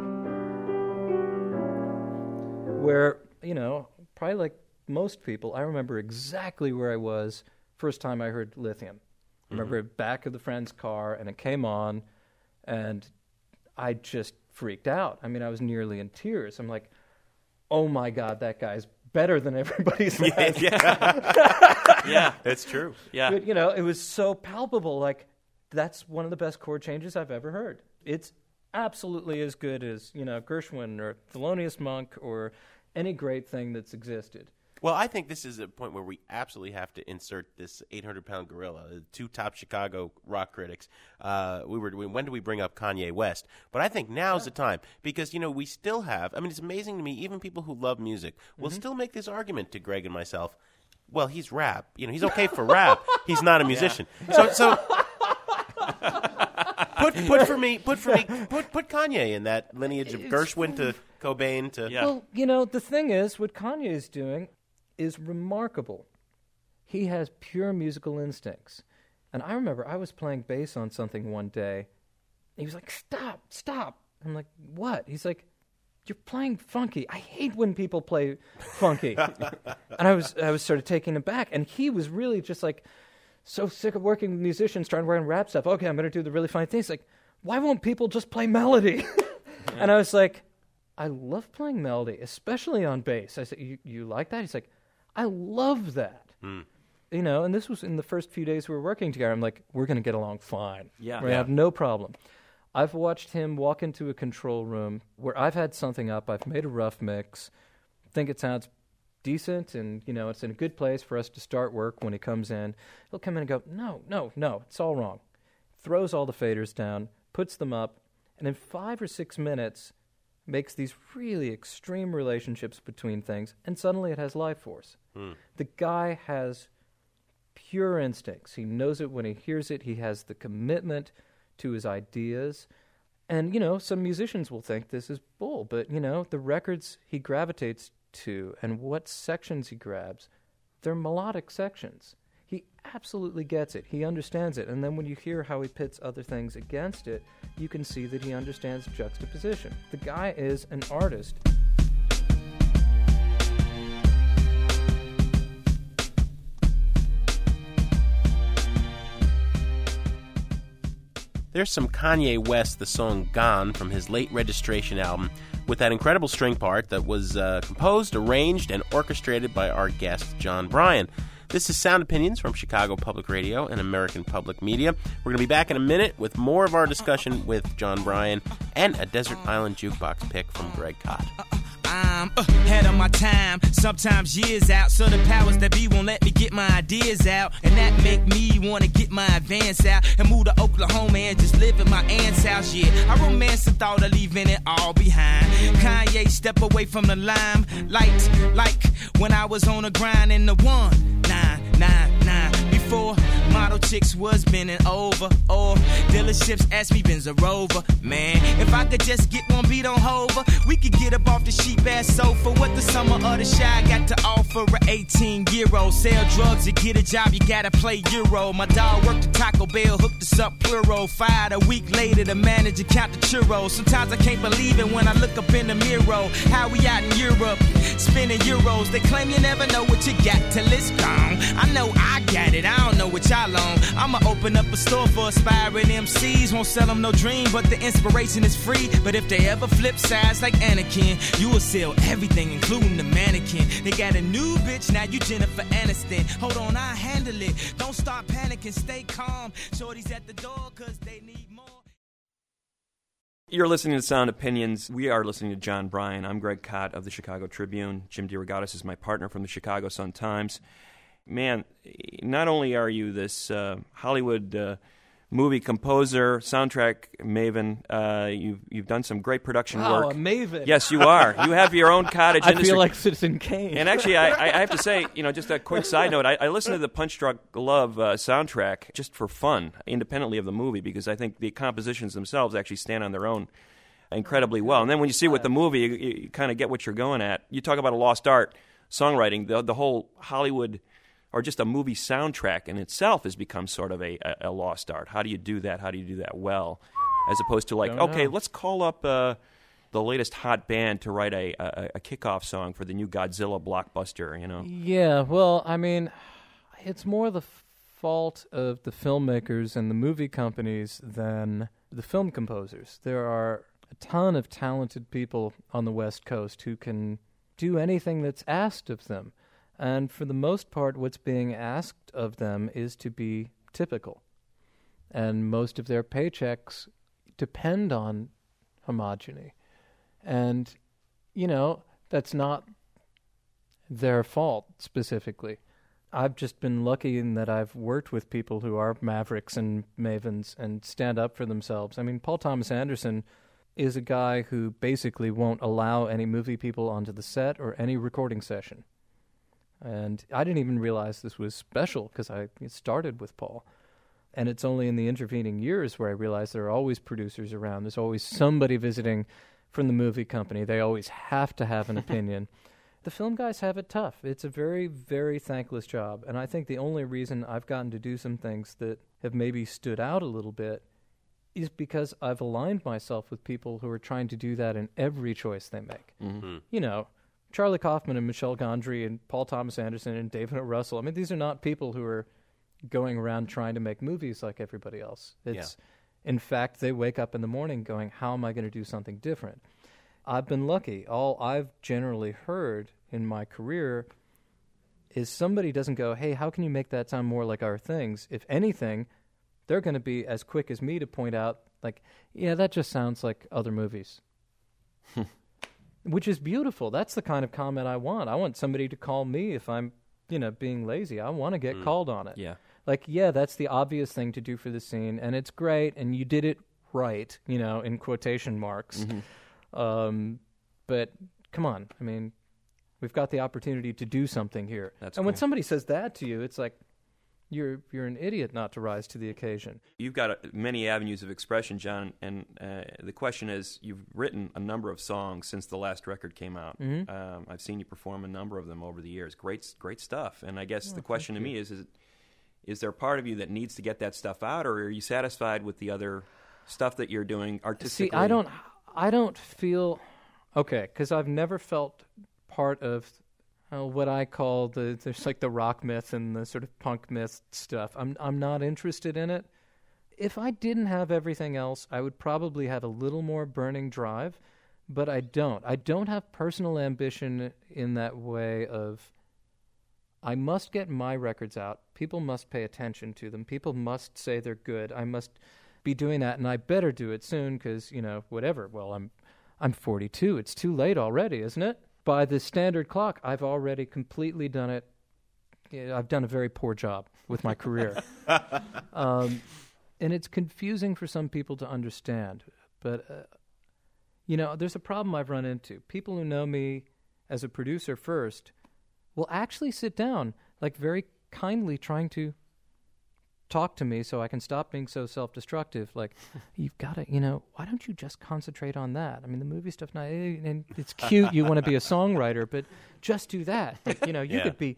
where you know, probably like most people, I remember exactly where I was first time I heard lithium. I remember back of the friend's car, and it came on, and I just freaked out. I mean, I was nearly in tears. I'm like, oh my god, that guy's better than everybody's. else." Yeah, It's true. yeah. But, you know, it was so palpable. Like, that's one of the best chord changes I've ever heard. It's absolutely as good as, you know, Gershwin or Thelonious Monk or any great thing that's existed. Well, I think this is a point where we absolutely have to insert this 800 pound gorilla, the two top Chicago rock critics. Uh, we were when do we bring up Kanye West? But I think now's the time because you know we still have. I mean, it's amazing to me. Even people who love music will Mm-hmm. still make this argument to Greg and myself. Well, he's rap. You know, he's okay for rap. He's not a musician. So, so put put for me, put for me, put put Kanye in that lineage of Gershwin to Cobain to Yeah. Well, you know, the thing is, what Kanye is doing is remarkable. He has pure musical instincts. And I remember I was playing bass on something one day. He was like, Stop, stop. I'm like, What? He's like, You're playing funky. I hate when people play funky. and I was I was sort of taken aback. And he was really just like so sick of working with musicians trying to wear rap stuff. Okay, I'm gonna do the really funny things. Like, why won't people just play melody? and I was like, I love playing melody, especially on bass. I said, you, you like that? He's like, I love that. Hmm. You know, and this was in the first few days we were working together. I'm like, we're going to get along fine. Yeah. We're going to Yeah. have no problem. I've watched him walk into a control room where I've had something up, I've made a rough mix, think it sounds decent, and, you know, it's in a good place for us to start work when he comes in. He'll come in and go, no, no, no, it's all wrong. Throws all the faders down, puts them up, and in five or six minutes, makes these really extreme relationships between things, and suddenly it has life force. Hmm. The guy has pure instincts. He knows it when he hears it. He has the commitment to his ideas. And, you know, some musicians will think this is bull, but, you know, the records he gravitates to and what sections he grabs, they're melodic sections. He absolutely gets it. He understands it. And then when you hear how he pits other things against it, you can see that he understands juxtaposition. The guy is an artist. There's some Kanye West, the song Gone from his late registration album, with that incredible string part that was uh, composed, arranged, and orchestrated by our guest, Jon Brion. This is Sound Opinions from Chicago Public Radio and American Public Media. We're going to be back in a minute with more of our discussion with Jon Brion and a Desert Island Jukebox pick from Greg Kot. I'm ahead of my time, sometimes years out. So the powers that be won't let me get my ideas out. And that make me wanna get my advance out and move to Oklahoma and just live in my aunt's house. Yeah, I romance the thought of leaving it all behind. Kanye, step away from the limelight. Like when I was on the grind in the one, nine. Before model chicks was bending over, or dealerships asked me Benz a Rover. Man, if I could just get one beat on Hova, we could get up off the sheep ass sofa. What the summer of the shy got to offer? A 18 year old sell drugs to get a job, you gotta play Euro. My dog worked at Taco Bell, hooked us up plural. Fired a week later, the manager count the churros. Sometimes I can't believe it when I look up in the mirror. How we out in Europe, spending euros. They claim you never know what you got till it's gone. I know I got it, I don't know what y'all on. I'ma open up a store for aspiring MCs. Won't sell them no dream, but the inspiration is free. But if they ever flip sides like Anakin, you will sell everything, including the mannequin. They got a new bitch, now you Jennifer Aniston. Hold on, I handle it. Don't start panicking, stay calm. Shorty's at the door, cause they need more. You're listening to Sound Opinions. We are listening to Jon Brion. I'm Greg Kot of the Chicago Tribune. Jim DeRogatis is my partner from the Chicago Sun Times. Man, not only are you this uh, Hollywood uh, movie composer, soundtrack maven, uh, you've you've done some great production Wow, work. maven. Yes, you are. You have your own cottage I industry. feel like Citizen Kane. And actually, I, I I have to say, you know, just a quick side note. I, I listened to the Punch Drunk Love uh, soundtrack just for fun, independently of the movie, because I think the compositions themselves actually stand on their own incredibly well. And then when you see what the movie, you, you kind of get what you're going at. You talk about a lost art, songwriting, the the whole Hollywood or just a movie soundtrack in itself has become sort of a, a, a lost art. How do you do that? How do you do that well? As opposed to like, Don't okay, know. let's call up uh, the latest hot band to write a, a, a kickoff song for the new Godzilla blockbuster. You know, Yeah, well, I mean, it's more the fault of the filmmakers and the movie companies than the film composers. There are a ton of talented people on the West Coast who can do anything that's asked of them. And for the most part, what's being asked of them is to be typical. And most of their paychecks depend on homogeny. And, you know, that's not their fault specifically. I've just been lucky in that I've worked with people who are mavericks and mavens and stand up for themselves. I mean, Paul Thomas Anderson is a guy who basically won't allow any movie people onto the set or any recording session. And I didn't even realize this was special because I started with Paul. And it's only in the intervening years where I realized there are always producers around. There's always somebody visiting from the movie company. They always have to have an opinion. The film guys have it tough. It's a very, very thankless job. And I think the only reason I've gotten to do some things that have maybe stood out a little bit is because I've aligned myself with people who are trying to do that in every choice they make. Mm-hmm. You know, Charlie Kaufman and Michel Gondry and Paul Thomas Anderson and David O. Russell. I mean, these are not people who are going around trying to make movies like everybody else. It's, in fact, they wake up in the morning going, "How am I going to do something different?" I've been lucky. All I've generally heard in my career is somebody doesn't go, "Hey, how can you make that sound more like our things?" If anything, they're going to be as quick as me to point out, like, "Yeah, that just sounds like other movies." Which is beautiful. That's the kind of comment I want. I want somebody to call me if I'm, you know, being lazy. I want to get Mm. called on it. Yeah. Like, yeah, that's the obvious thing to do for the scene, and it's great, and you did it right, you know, in quotation marks. Mm-hmm. Um, but come on, I mean, we've got the opportunity to do something here. That's and when somebody says that to you, it's like you're you're an idiot not to rise to the occasion. You've got uh, many avenues of expression, John, and uh, the question is you've written a number of songs since the last record came out. Mhm. Um, I've seen you perform a number of them over the years. Great, great stuff. And I guess Oh, the question to me is: is, is there a part of you that needs to get that stuff out, or are you satisfied with the other stuff that you're doing artistically? See, I don't, I don't feel okay because I've never felt part of uh, what I call the there's like the rock myth and the sort of punk myth stuff. I'm I'm not interested in it. If I didn't have everything else, I would probably have a little more burning drive, but I don't. I don't have personal ambition in that way of I must get my records out. People must pay attention to them. People must say they're good. I must be doing that, and I better do it soon because you know whatever. Well, I'm I'm 42. It's too late already, isn't it? By the standard clock, I've already completely done it. I've done a very poor job with my career, um, and it's confusing for some people to understand. But uh, you know, there's a problem I've run into. People who know me as a producer first will actually sit down, like very kindly, trying to talk to me so I can stop being so self-destructive. Like, you've got to, you know, why don't you just concentrate on that? I mean, the movie stuff, now, eh, and it's cute. you want to be a songwriter, but just do that. Like, you know, you Yeah. could be.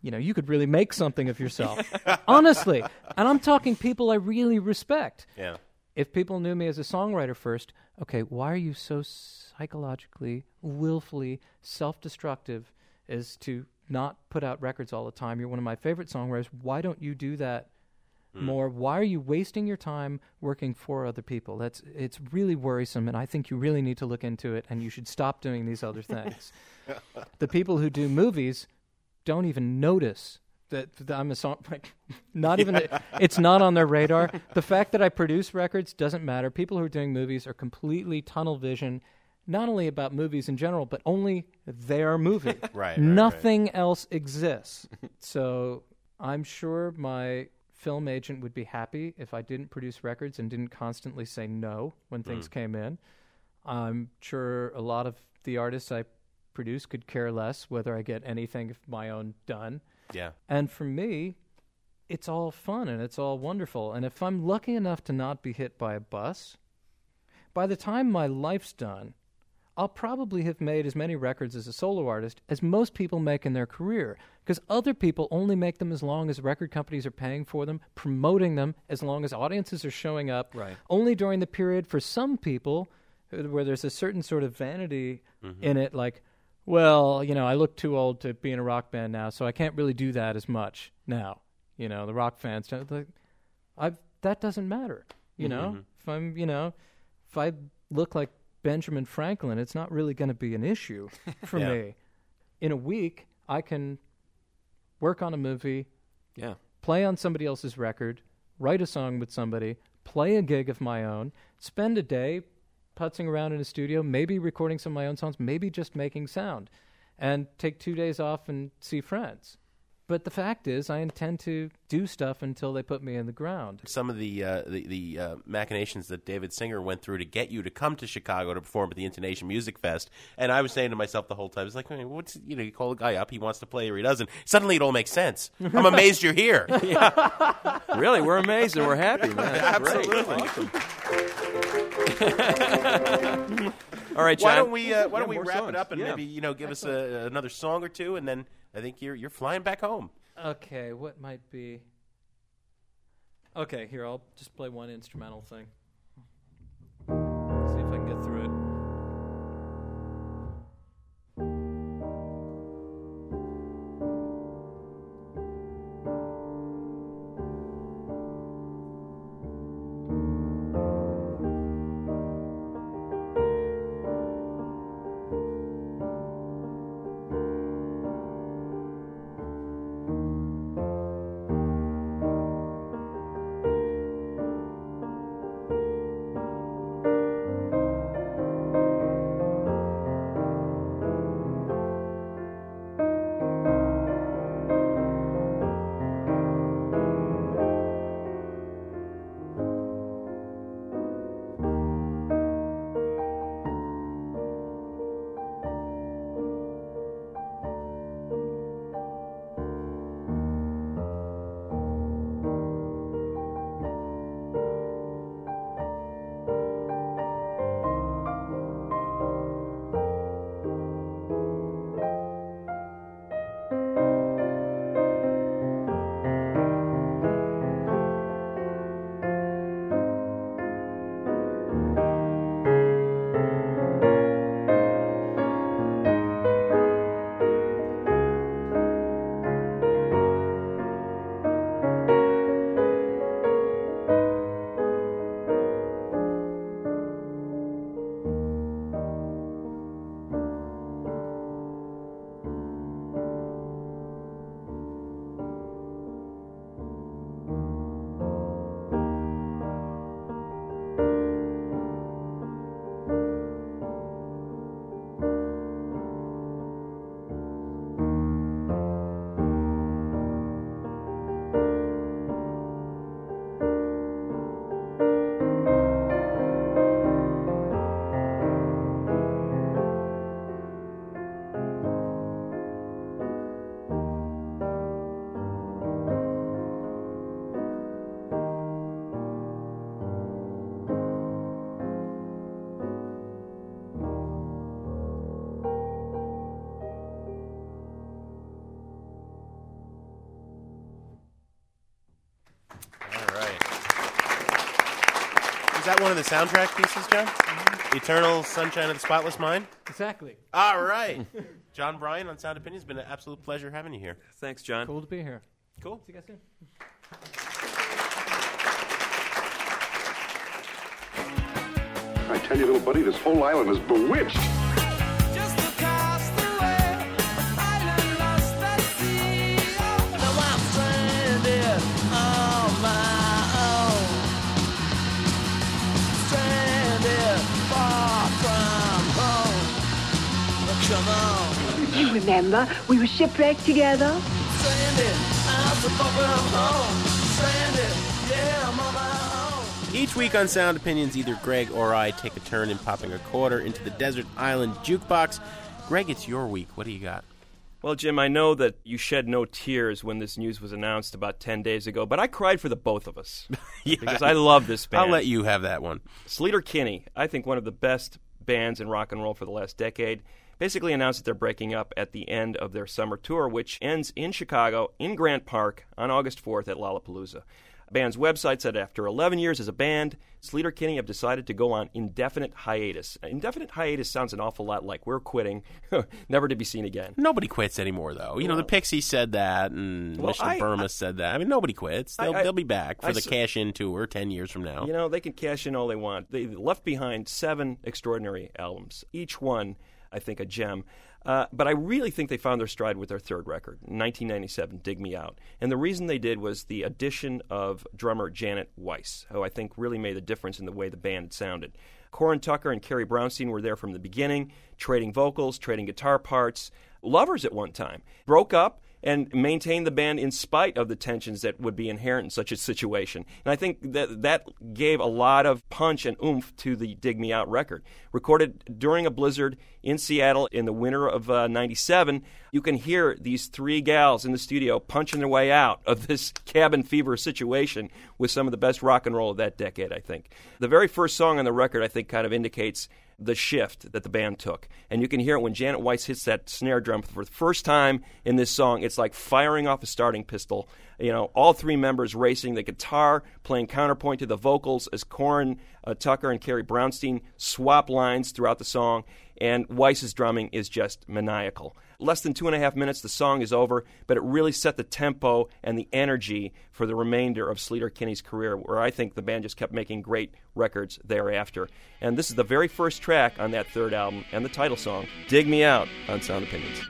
You know, you could really make something of yourself. Honestly. And I'm talking people I really respect Yeah. if people knew me as a songwriter first, okay, why are you so psychologically, willfully self destructive as to not put out records all the time? You're one of my favorite songwriters. Why don't you do that Hmm. more? Why are you wasting your time working for other people? That's it's really worrisome and I think you really need to look into it and you should stop doing these other things. the people who do movies don't even notice that, that I'm a song. Like, not even it's not on their radar. The fact that I produce records doesn't matter. People who are doing movies are completely tunnel vision, not only about movies in general, but only their movie. Right, right, right. Nothing else exists. so I'm sure my film agent would be happy if I didn't produce records and didn't constantly say no when things mm. came in. I'm sure a lot of the artists I produce could care less whether I get anything of my own done. Yeah. And for me, it's all fun and it's all wonderful. And if I'm lucky enough to not be hit by a bus, by the time my life's done, I'll probably have made as many records as a solo artist as most people make in their career. Because other people only make them as long as record companies are paying for them, promoting them, as long as audiences are showing up. Right. Only during the period for some people uh, where there's a certain sort of vanity in it, like, well, you know, I look too old to be in a rock band now, so I can't really do that as much now. You know, the rock fans don't like. I that doesn't matter. You know, if I'm, you know, if I look like Benjamin Franklin, it's not really going to be an issue for Yeah. me. In a week, I can work on a movie, Yeah. play on somebody else's record, write a song with somebody, play a gig of my own, spend a day putzing around in a studio, maybe recording some of my own songs, maybe just making sound. and take two days off and see friends. But the fact is, I intend to do stuff until they put me in the ground. Some of the uh, the, the uh, machinations that David Singer went through to get you to come to Chicago to perform at the Intonation Music Fest, and I was saying to myself the whole time, "It's like, "Hey, what's you know, you call a guy up, he wants to play or he doesn't." Suddenly, it all makes sense. I'm amazed you're here. Really, we're amazed and we're happy, man. Absolutely. Awesome. All right, John. Why don't we uh, why don't we wrap songs. it up and Yeah. maybe you know give us a, another song or two, and then I think you're you're flying back home. Okay, what might be? Okay, here I'll just play one instrumental thing. See if I can get through the soundtrack pieces, John? Mm-hmm. Eternal Sunshine of the Spotless Mind? Exactly. All right. Jon Brion on Sound Opinions. been an absolute pleasure having you here. Thanks, John. Cool to be here. Cool. See you guys soon. I tell you, little buddy, this whole island is bewitched. Remember, we were shipwrecked together. stranded, I'm so far from home. Stranded, yeah, I'm on my own. Each week on Sound Opinions, either Greg or I take a turn in popping a quarter into the desert island jukebox. Greg, it's your week. What do you got? Well, Jim, I know that you shed no tears when this news was announced about 10 days ago, but I cried for the both of us. Because I love this band. I'll let you have that one. Sleater Kinney, I think one of the best bands in rock and roll for the last decade, basically announced that they're breaking up at the end of their summer tour, which ends in Chicago, in Grant Park, on August 4th at Lollapalooza. The band's website said after 11 years as a band, Sleater Kinney have decided to go on indefinite hiatus. Indefinite hiatus sounds an awful lot like we're quitting, never to be seen again. Nobody quits anymore, though. You know, the Pixies said that, and Well, Michelle I- Burma I- said that. I mean, nobody quits. They'll, I- they'll be back for the cash-in tour 10 years from now. You know, they can cash in all they want. They left behind seven extraordinary albums, each one, I think, a gem. Uh, but I really think they found their stride with their third record, 1997, Dig Me Out. And the reason they did was the addition of drummer Janet Weiss, who I think really made a difference in the way the band sounded. Corin Tucker and Carrie Brownstein were there from the beginning, trading vocals, trading guitar parts. Lovers at one time. Broke up and maintain the band in spite of the tensions that would be inherent in such a situation. And I think that that gave a lot of punch and oomph to the Dig Me Out record. Recorded during a blizzard in Seattle in the winter of uh, 97, you can hear these three gals in the studio punching their way out of this cabin fever situation with some of the best rock and roll of that decade, I think. The very first song on the record, I think, kind of indicates the shift that the band took. And you can hear it when Janet Weiss hits that snare drum for the first time in this song. It's like firing off a starting pistol. You know, all three members racing, the guitar playing counterpoint to the vocals as Corin uh, Tucker and Carrie Brownstein swap lines throughout the song. And Weiss's drumming is just maniacal. Less than two and a half minutes, the song is over, but it really set the tempo and the energy for the remainder of Sleater Kinney's career, where I think the band just kept making great records thereafter. And this is the very first track on that third album and the title song, Dig Me Out, on Sound Opinions.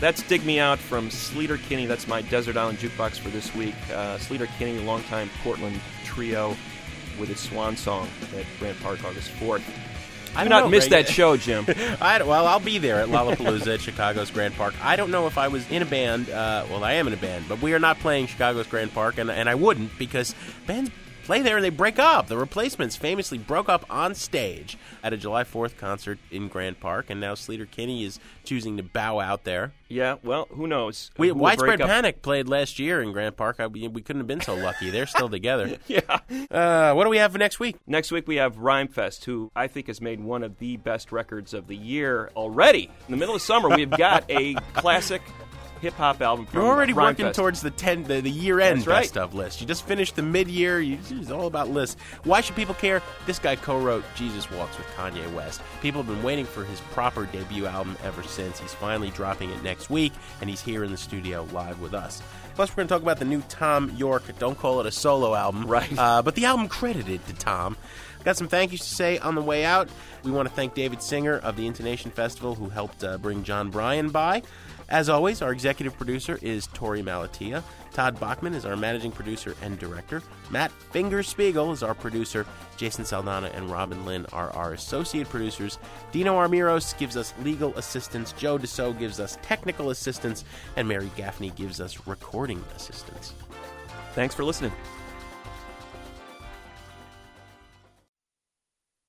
That's Dig Me Out from Sleater Kinney. That's my Desert Island Jukebox for this week. Uh, Sleater Kinney, longtime Portland trio with its swan song at Grant Park August 4th. I Do don't not know, miss Greg. that show, Jim. I, well, I'll be there at Lollapalooza at Chicago's Grant Park. I don't know if I was in a band. Uh, well, I am in a band, but we are not playing Chicago's Grant Park, and, and I wouldn't because bands play there and they break up. The Replacements famously broke up on stage at a July 4th concert in Grant Park, and now Sleater Kinney is choosing to bow out there. Yeah, well, who knows? We, Who Widespread Panic played last year in Grant Park. I, we we couldn't have been so lucky. They're still together. yeah. Uh, what do we have for next week? Next week we have Rhymefest, who I think has made one of the best records of the year already. In the middle of summer, we've got a classic hip hop album. You're already working Rhymefest. towards the ten, the, the year end That's right. best of list. You just finished the mid year. It's all about lists. Why should people care? This guy co-wrote "Jesus Walks" with Kanye West. People have been waiting for his proper debut album ever since. He's finally dropping it next week, and he's here in the studio live with us. Plus, we're going to talk about the new Thom Yorke. Don't call it a solo album, Right. Uh, but the album credited to Tom. Got some thank yous to say on the way out. We want to thank David Singer of the Intonation Festival, who helped uh, bring Jon Brion by. As always, our executive producer is Torey Malatia. Todd Bachman is our managing producer and director. Matt Fingerspiegel is our producer. Jason Saldana and Robin Lynn are our associate producers. Dino Armiros gives us legal assistance. Joe Deso gives us technical assistance. And Mary Gaffney gives us recording assistance. Thanks for listening.